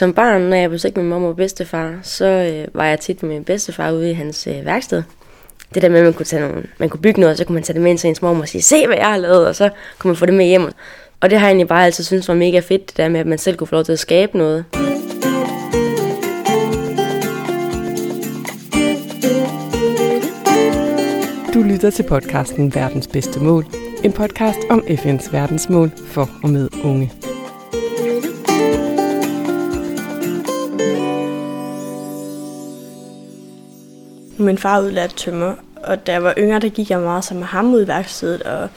Som barn, når jeg besøgte min mor og bedstefar, så øh, var jeg tit med min bedstefar ude i hans øh, værksted. Det der med, at man kunne, tage nogle, man kunne bygge noget, og så kunne man tage det med ind til ens mor og sige, se hvad jeg har lavet, og så kunne man få det med hjem. Og det har jeg egentlig bare altid synes var mega fedt, det der med, at man selv kunne få lov til at skabe noget. Du lytter til podcasten Verdens Bedste Mål. En podcast om FN's verdensmål for og med unge. Min far udlærte tømmer, og da jeg var yngre, der gik jeg meget sammen med ham ud i værkstedet, og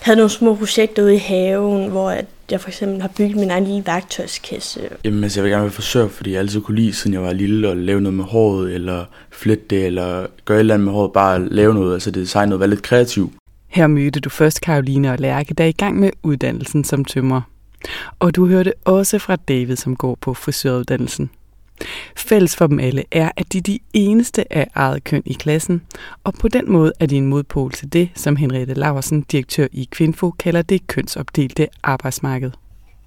havde nogle små projekter ude i haven, hvor jeg for eksempel har bygget min egen lille værktøjskasse. Jamen, altså, jeg vil gerne være frisør, fordi jeg altid kunne lide, siden jeg var lille, at lave noget med håret, eller flette det, eller gøre et eller andet med håret, bare lave noget, altså det design noget, være lidt kreativ. Her mødte du først Karoline og Lærke, der er i gang med uddannelsen som tømrer. Og du hørte også fra David, som går på frisøruddannelsen. Fælles for dem alle er, at de er de eneste af eget køn i klassen, og på den måde er de en modpol til det, som Henriette Laversen, direktør i Kvinfo, kalder det kønsopdelte arbejdsmarked.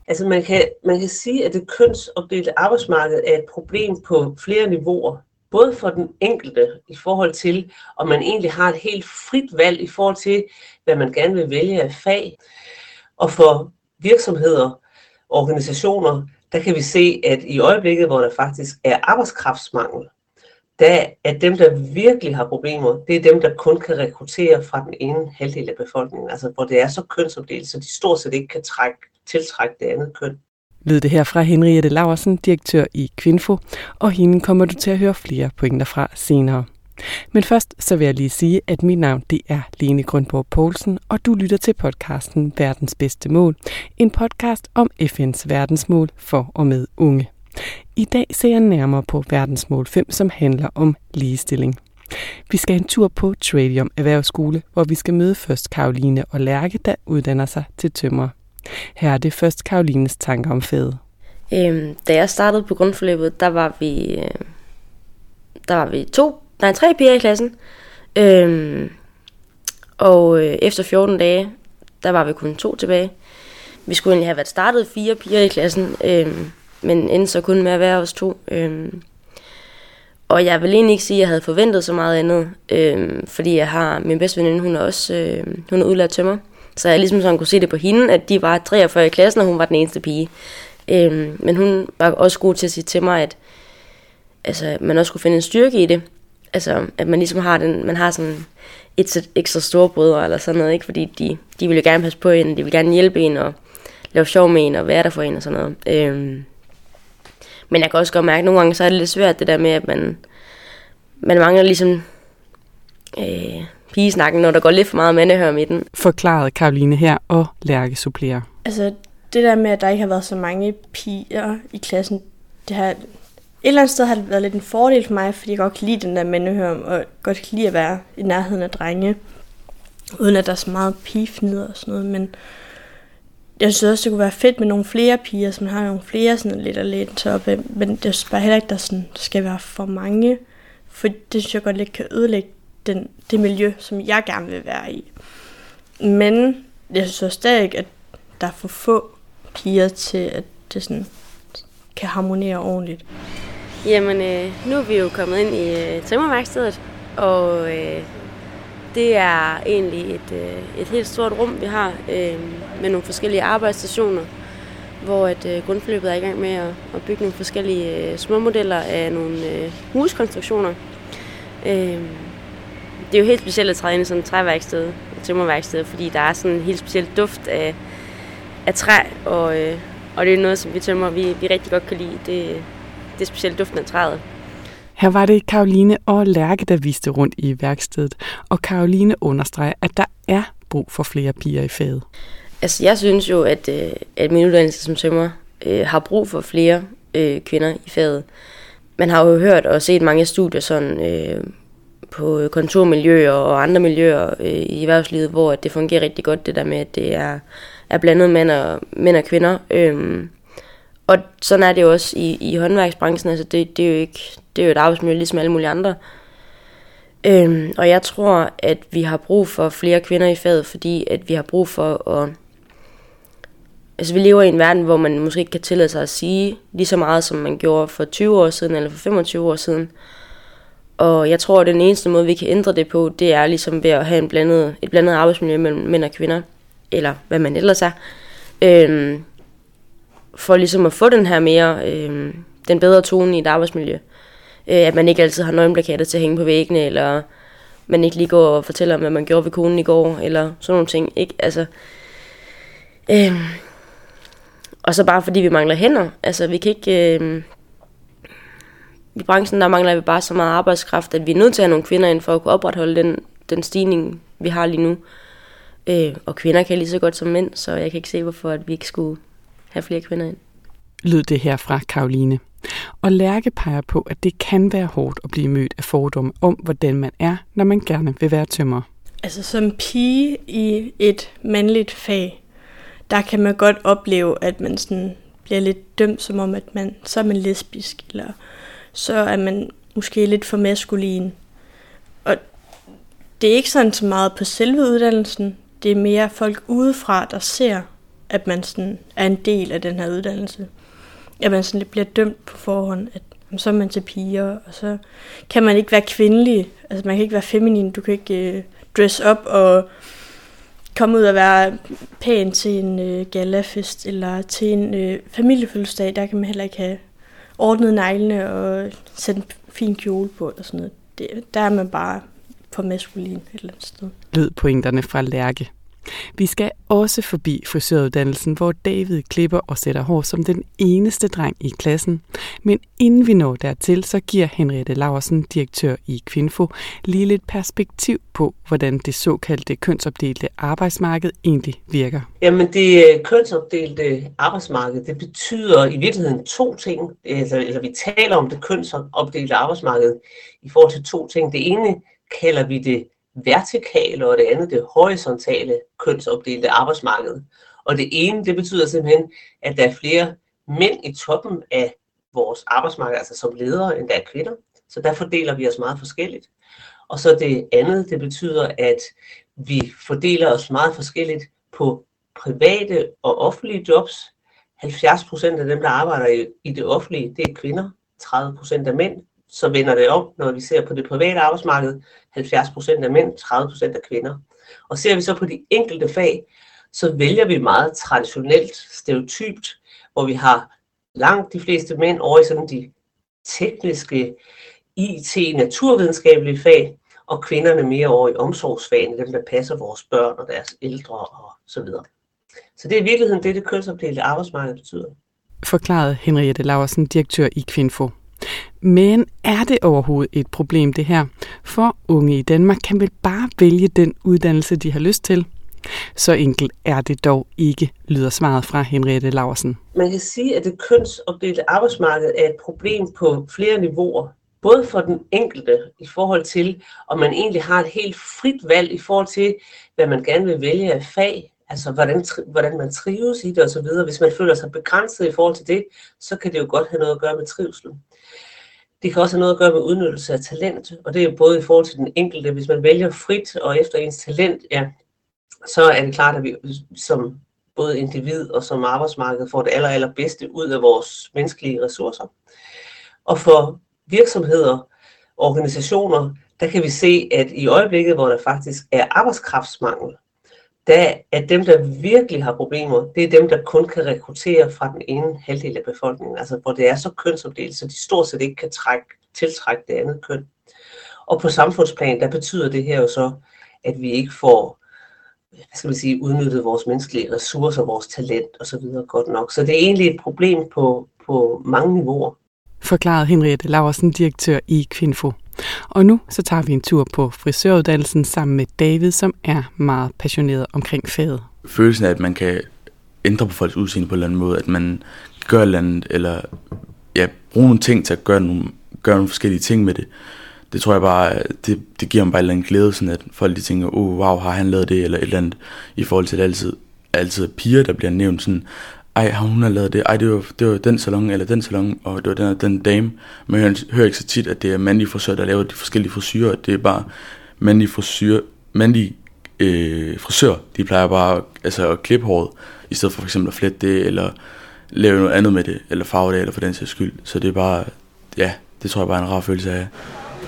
Altså man kan, man kan sige, at det kønsopdelte arbejdsmarked er et problem på flere niveauer. Både for den enkelte i forhold til, om man egentlig har et helt frit valg i forhold til, hvad man gerne vil vælge af fag, og for virksomheder, organisationer, der kan vi se, at i øjeblikket, hvor der faktisk er arbejdskraftsmangel, der er dem, der virkelig har problemer, det er dem, der kun kan rekruttere fra den ene halvdel af befolkningen, altså hvor det er så kønsopdelt, så de stort set ikke kan trække, tiltrække det andet køn. Lød det her fra Henriette Laversen, direktør i Kvinfo, og hende kommer du til at høre flere pointer fra senere. Men først så vil jeg lige sige, at mit navn det er Lene Grundborg Poulsen, og du lytter til podcasten Verdens Bedste Mål. En podcast om FN's verdensmål for og med unge. I dag ser jeg nærmere på verdensmål 5, som handler om ligestilling. Vi skal en tur på Tradium Erhvervsskole, hvor vi skal møde først Karoline og Lærke, der uddanner sig til tømrer. Her er det først Karolines tanker om faget. Øhm, da jeg startede på grundforløbet, der var vi, øh, der var vi to der tre piger i klassen. Øhm, og øh, efter 14 dage, der var vi kun to tilbage. Vi skulle egentlig have været startet fire piger i klassen, øhm, men endte så kun med at være os to. Øhm, og jeg vil egentlig ikke sige, at jeg havde forventet så meget andet, øhm, fordi jeg har min bedste veninde, hun er også øh, hun er udlært tømmer. Så jeg ligesom sådan kunne se det på hende, at de var 43 i klassen, og hun var den eneste pige. Øhm, men hun var også god til at sige til mig, at altså, man også skulle finde en styrke i det. Altså, at man ligesom har den, man har sådan et sæt ekstra store brødre eller sådan noget, ikke? Fordi de, de vil jo gerne passe på en, de vil gerne hjælpe en og lave sjov med en og være der for en og sådan noget. Øhm, men jeg kan også godt mærke, at nogle gange så er det lidt svært det der med, at man, man mangler ligesom øh, pigesnakken, når der går lidt for meget mandehør i den. Forklarede Karoline her, og Lærke supplerer. Altså, det der med, at der ikke har været så mange piger i klassen, det har et eller andet sted har det været lidt en fordel for mig, fordi jeg godt kan lide den der mandehørm, og godt kan lide at være i nærheden af drenge, uden at der er så meget pigefnider og sådan noget, men jeg synes også, det kunne være fedt med nogle flere piger, som har nogle flere sådan lidt at læne sig op af, men det synes bare heller ikke, der sådan, skal være for mange, for det synes jeg godt lidt kan ødelægge den, det miljø, som jeg gerne vil være i. Men jeg synes også stadig, at der er for få piger til, at det sådan kan harmonere ordentligt. Jamen, øh, nu er vi jo kommet ind i øh, tømmerværkstedet, og øh, det er egentlig et, øh, et helt stort rum, vi har øh, med nogle forskellige arbejdsstationer, hvor at øh, grundforløbet er i gang med at, at bygge nogle forskellige øh, små modeller af nogle øh, huskonstruktioner. Øh, det er jo helt specielt at træde ind i sådan et træværksted, et tømmerværksted, fordi der er sådan en helt speciel duft af, af træ, og, øh, og det er noget, som vi tømmer, vi, vi rigtig godt kan lide. Det, det specielt duften af træet. Her var det Karoline og Lærke, der viste rundt i værkstedet, og Karoline understreger, at der er brug for flere piger i faget. Altså, jeg synes jo, at, øh, at min uddannelse som tømmer øh, har brug for flere øh, kvinder i faget. Man har jo hørt og set mange studier sådan, øh, på kontormiljøer og andre miljøer øh, i erhvervslivet, hvor det fungerer rigtig godt, det der med, at det er, er blandet mænd og, mænd og kvinder. Øh, og sådan er det jo også i, i håndværksbranchen. Altså det, det, er jo ikke, det er jo et arbejdsmiljø ligesom alle mulige andre. Øhm, og jeg tror, at vi har brug for flere kvinder i faget, fordi at vi har brug for at, altså vi lever i en verden, hvor man måske ikke kan tillade sig at sige lige så meget, som man gjorde for 20 år siden eller for 25 år siden. Og jeg tror, at den eneste måde, vi kan ændre det på, det er ligesom ved at have en blandet, et blandet arbejdsmiljø mellem mænd og kvinder. Eller hvad man ellers er. Øhm, for ligesom at få den her mere, øh, den bedre tone i et arbejdsmiljø. Øh, at man ikke altid har nøgenplakater til at hænge på væggene, eller man ikke lige går og fortæller om, hvad man gjorde ved konen i går, eller sådan nogle ting. Ikke? Altså, øh, og så bare fordi vi mangler hænder. Altså vi kan ikke... Øh, i branchen der mangler vi bare så meget arbejdskraft, at vi er nødt til at have nogle kvinder ind for at kunne opretholde den, den stigning, vi har lige nu. Øh, og kvinder kan lige så godt som mænd, så jeg kan ikke se, hvorfor at vi ikke skulle have flere kvinder ind. Lød det her fra Karoline. Og Lærke peger på, at det kan være hårdt at blive mødt af fordomme om, hvordan man er, når man gerne vil være tømmer. Altså som pige i et mandligt fag, der kan man godt opleve, at man sådan bliver lidt dømt, som om, at man, så er man lesbisk, eller så er man måske lidt for maskulin. Og det er ikke sådan så meget på selve uddannelsen, det er mere folk udefra, der ser, at man sådan er en del af den her uddannelse. At man sådan lidt bliver dømt på forhånd, at så er man til piger, og så kan man ikke være kvindelig. Altså man kan ikke være feminin, du kan ikke øh, dress up og komme ud og være pæn til en øh, galafest eller til en øh, familiefødselsdag. Der kan man heller ikke have ordnet neglene og sætte en fin kjole på eller sådan noget. Det, der er man bare for maskulin et eller andet sted. Lød pointerne fra Lærke. Vi skal også forbi frisøruddannelsen, hvor David klipper og sætter hår som den eneste dreng i klassen. Men inden vi når dertil, så giver Henriette Laversen, direktør i Kvinfo, lige lidt perspektiv på, hvordan det såkaldte kønsopdelte arbejdsmarked egentlig virker. Jamen det øh, kønsopdelte arbejdsmarked, det betyder i virkeligheden to ting. Altså, eller vi taler om det kønsopdelte arbejdsmarked i forhold til to ting. Det ene kalder vi det vertikale, og det andet det horisontale kønsopdelte arbejdsmarked. Og det ene, det betyder simpelthen, at der er flere mænd i toppen af vores arbejdsmarked, altså som ledere, end der er kvinder. Så der fordeler vi os meget forskelligt. Og så det andet, det betyder, at vi fordeler os meget forskelligt på private og offentlige jobs. 70 procent af dem, der arbejder i det offentlige, det er kvinder. 30 procent er mænd så vender det om, når vi ser på det private arbejdsmarked, 70% af mænd, 30% af kvinder. Og ser vi så på de enkelte fag, så vælger vi meget traditionelt, stereotypt, hvor vi har langt de fleste mænd over i sådan de tekniske, IT-naturvidenskabelige fag, og kvinderne mere over i omsorgsfagene, dem der passer vores børn og deres ældre og så videre. Så det er i virkeligheden det, det kønsopdelte arbejdsmarked betyder. Forklarede Henriette Laversen, direktør i Kvinfo. Men er det overhovedet et problem det her? For unge i Danmark kan vel bare vælge den uddannelse, de har lyst til? Så enkelt er det dog ikke, lyder svaret fra Henriette Laversen. Man kan sige, at det kønsopdelte arbejdsmarked er et problem på flere niveauer. Både for den enkelte i forhold til, om man egentlig har et helt frit valg i forhold til, hvad man gerne vil vælge af fag, altså hvordan, hvordan man trives i det osv. Hvis man føler sig begrænset i forhold til det, så kan det jo godt have noget at gøre med trivsel. Det kan også have noget at gøre med udnyttelse af talent, og det er både i forhold til den enkelte. Hvis man vælger frit og efter ens talent, ja, så er det klart, at vi som både individ og som arbejdsmarked får det aller, allerbedste ud af vores menneskelige ressourcer. Og for virksomheder, organisationer, der kan vi se, at i øjeblikket, hvor der faktisk er arbejdskraftsmangel, der er dem, der virkelig har problemer, det er dem, der kun kan rekruttere fra den ene halvdel af befolkningen, altså hvor det er så kønsopdelt, så de stort set ikke kan trække, tiltrække det andet køn. Og på samfundsplan, der betyder det her jo så, at vi ikke får hvad skal man sige, udnyttet vores menneskelige ressourcer, vores talent osv. godt nok. Så det er egentlig et problem på, på mange niveauer. Forklarede Henriette Laversen, direktør i Kvinfo. Og nu så tager vi en tur på frisøruddannelsen sammen med David, som er meget passioneret omkring faget. Følelsen af, at man kan ændre på folks udseende på en eller anden måde, at man gør et eller andet, eller ja, bruge nogle ting til at gøre nogle, gøre nogle forskellige ting med det. Det tror jeg bare, det, det giver mig bare en eller anden glæde, sådan at folk de tænker, oh wow, har han lavet det, eller et eller andet, i forhold til at altid, altid piger, der bliver nævnt sådan, ej, hun har lavet det, ej, det var, det var den salon, eller den salon, og det var den, den dame. Men jeg hører ikke så tit, at det er mandlige frisører, der laver de forskellige frisyrer. Det er bare mandlige frisører, mandlige øh, frisør, de plejer bare altså, at klippe håret i stedet for for eksempel at flette det, eller lave noget andet med det, eller farve det, eller for den sags skyld. Så det er bare, ja, det tror jeg bare er en rar følelse af.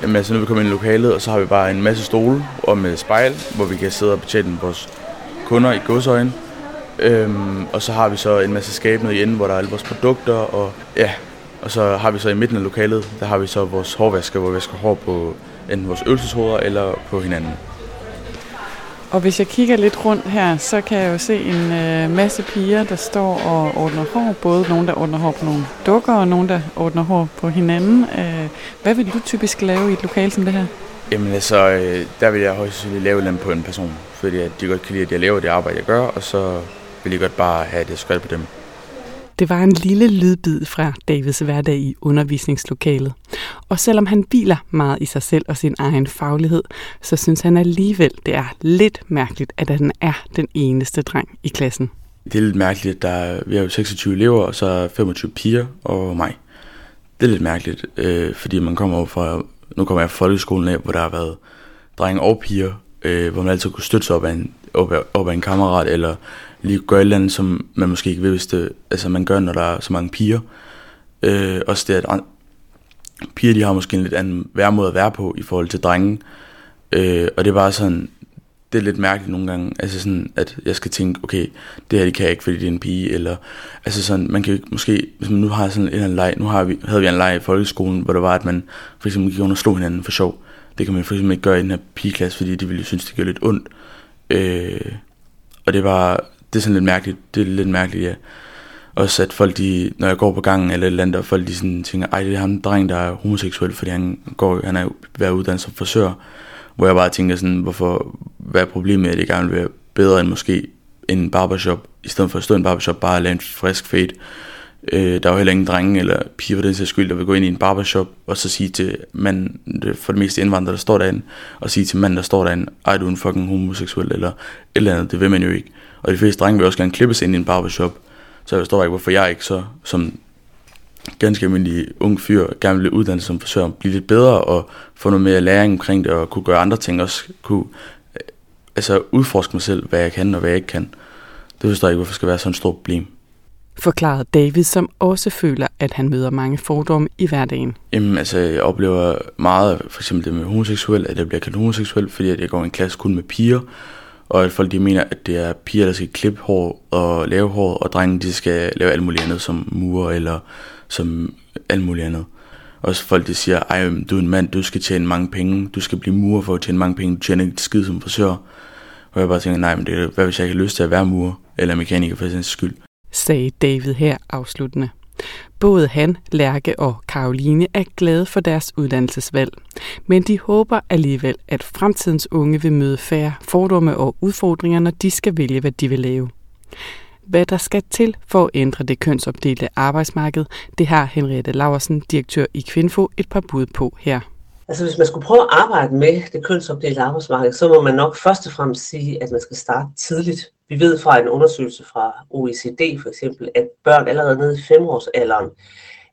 Jamen altså, nu er vi kommet ind i lokalet, og så har vi bare en masse stole og med spejl, hvor vi kan sidde og betjene vores kunder i godsøjne. Øhm, og så har vi så en masse skab nede i enden, hvor der er alle vores produkter, og ja, og så har vi så i midten af lokalet, der har vi så vores hårvasker, hvor vi vasker hår på enten vores øvelseshoveder eller på hinanden. Og hvis jeg kigger lidt rundt her, så kan jeg jo se en øh, masse piger, der står og ordner hår. Både nogen, der ordner hår på nogle dukker, og nogen, der ordner hår på hinanden. Øh, hvad vil du typisk lave i et lokal som det her? Jamen altså, øh, der vil jeg højst sandsynligt lave den på en person, fordi at de godt kan lide, at jeg laver det arbejde, jeg gør, og så vil jeg godt bare have det skrevet på dem. Det var en lille lydbid fra Davids hverdag i undervisningslokalet. Og selvom han hviler meget i sig selv og sin egen faglighed, så synes han alligevel, det er lidt mærkeligt, at han er den eneste dreng i klassen. Det er lidt mærkeligt, at der er, vi har jo 26 elever, og så er 25 piger og mig. Det er lidt mærkeligt, øh, fordi man kommer fra, nu kommer jeg fra folkeskolen af, hvor der har været drenge og piger, øh, hvor man altid kunne støtte sig op af en, op af, op af en kammerat, eller lige gøre et eller andet, som man måske ikke ved, hvis det, altså man gør, når der er så mange piger. Øh, også det, at piger, de har måske en lidt anden værmåde at være på i forhold til drenge. Øh, og det er bare sådan, det er lidt mærkeligt nogle gange, altså sådan, at jeg skal tænke, okay, det her det kan jeg ikke, fordi det er en pige, eller, altså sådan, man kan jo måske, hvis man nu har sådan en eller anden leg, nu har vi, havde vi en leg i folkeskolen, hvor det var, at man for eksempel gik under og slog hinanden for sjov. Det kan man for eksempel ikke gøre i den her pigeklasse, fordi de ville synes, det gør lidt ondt. Øh, og det var, det er sådan lidt mærkeligt, det er lidt mærkeligt, ja. Også at folk, de, når jeg går på gangen eller et eller andet, og folk de sådan tænker, ej, det er ham dreng, der er homoseksuel, fordi han, går, han er jo været uddannet som frisør. Hvor jeg bare tænker sådan, hvorfor, hvad er problemet med, at det gerne vil være bedre end måske en barbershop, i stedet for at stå i en barbershop, bare lave en frisk fade. Øh, der er jo heller ingen drenge eller piger for den sags skyld, der vil gå ind i en barbershop, og så sige til manden, øh, for det meste indvandrere, der står derinde, og sige til manden, der står derinde, ej, du er en fucking homoseksuel, eller et eller andet, det vil man jo ikke. Og de fleste drenge vil også gerne klippes ind i en barbershop. Så jeg forstår ikke, hvorfor jeg ikke så, som ganske almindelig ung fyr, gerne vil uddanne som frisør, blive lidt bedre og få noget mere læring omkring det, og kunne gøre andre ting også, kunne øh, altså udforske mig selv, hvad jeg kan og hvad jeg ikke kan. Det forstår jeg ikke, hvorfor det skal være sådan et stort problem. Forklarede David, som også føler, at han møder mange fordomme i hverdagen. Jamen, altså, jeg oplever meget, for eksempel det med homoseksuel, at jeg bliver kaldt homoseksuel, fordi at jeg går i en klasse kun med piger, og at folk de mener, at det er piger, der skal klippe hår og lave hår, og drenge de skal lave alt muligt andet som murer eller som alt muligt andet. Også folk der siger, ej, du er en mand, du skal tjene mange penge, du skal blive murer for at tjene mange penge, du tjener ikke skid som frisør. Og jeg bare tænker, nej, men det er, hvad hvis jeg ikke har lyst til at være murer eller mekaniker for sin skyld? Sagde David her afsluttende. Både han, Lærke og Karoline er glade for deres uddannelsesvalg, men de håber alligevel, at fremtidens unge vil møde færre fordomme og udfordringer, når de skal vælge, hvad de vil lave. Hvad der skal til for at ændre det kønsopdelte arbejdsmarked, det har Henriette Laversen, direktør i Kvinfo, et par bud på her. Altså hvis man skulle prøve at arbejde med det kønsopdelte arbejdsmarked, så må man nok først og fremmest sige, at man skal starte tidligt. Vi ved fra en undersøgelse fra OECD for eksempel, at børn allerede nede i femårsalderen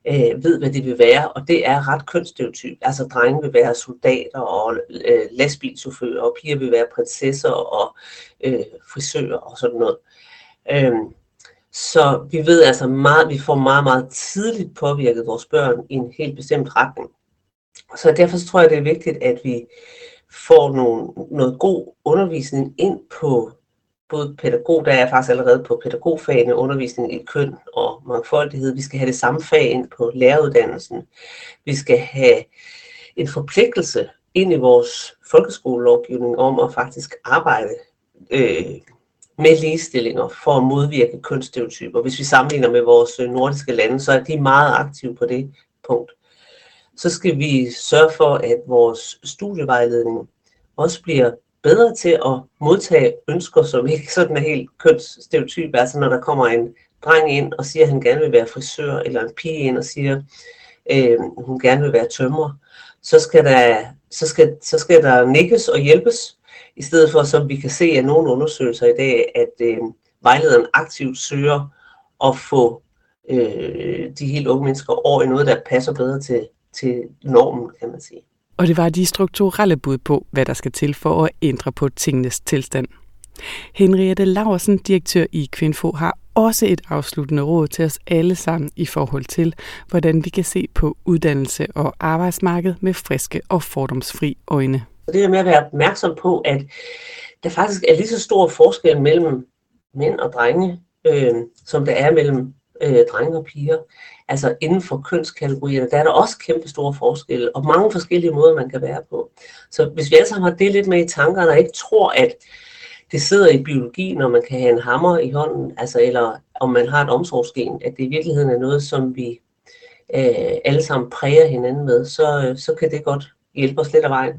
øh, ved, hvad det vil være, og det er ret kønsstereotyp. Altså drenge vil være soldater og øh, lastbilchauffører, og piger vil være prinsesser og øh, frisører og sådan noget. Øh, så vi ved altså meget, vi får meget, meget tidligt påvirket vores børn i en helt bestemt retning. Så derfor så tror jeg, det er vigtigt, at vi får nogle, noget god undervisning ind på både pædagog, der er faktisk allerede på pædagogfagene, undervisning i køn og mangfoldighed. Vi skal have det samme fag ind på læreruddannelsen. Vi skal have en forpligtelse ind i vores folkeskolelovgivning om at faktisk arbejde øh, med ligestillinger for at modvirke kønsstereotyper. Hvis vi sammenligner med vores øh, nordiske lande, så er de meget aktive på det punkt. Så skal vi sørge for, at vores studievejledning også bliver bedre til at modtage ønsker, som ikke sådan er helt kønsstereotyp. Altså når der kommer en dreng ind og siger, at han gerne vil være frisør, eller en pige ind og siger, at øh, hun gerne vil være tømrer, så skal, der, så, skal, så skal der nikkes og hjælpes, i stedet for, som vi kan se af nogle undersøgelser i dag, at øh, vejlederen aktivt søger at få øh, de helt unge mennesker over i noget, der passer bedre til, til normen, kan man sige. Og det var de strukturelle bud på, hvad der skal til for at ændre på tingenes tilstand. Henriette Laursen, direktør i Kvinfo, har også et afsluttende råd til os alle sammen i forhold til, hvordan vi kan se på uddannelse og arbejdsmarked med friske og fordomsfri øjne. Det er med at være opmærksom på, at der faktisk er lige så stor forskel mellem mænd og drenge, øh, som der er mellem øh, drenge og piger. Altså inden for kønskategorierne, der er der også kæmpe store forskelle, og mange forskellige måder, man kan være på. Så hvis vi alle sammen har det lidt med i tankerne, og ikke tror, at det sidder i biologi, når man kan have en hammer i hånden, altså, eller om man har et omsorgsgen, at det i virkeligheden er noget, som vi øh, alle sammen præger hinanden med, så, øh, så kan det godt hjælpe os lidt af vejen.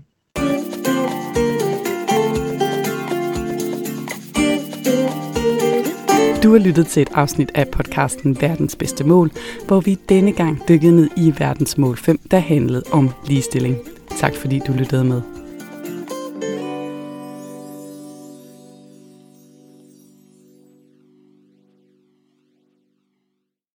Du har lyttet til et afsnit af podcasten Verdens Bedste Mål, hvor vi denne gang dykkede ned i verdensmål 5, der handlede om ligestilling. Tak fordi du lyttede med.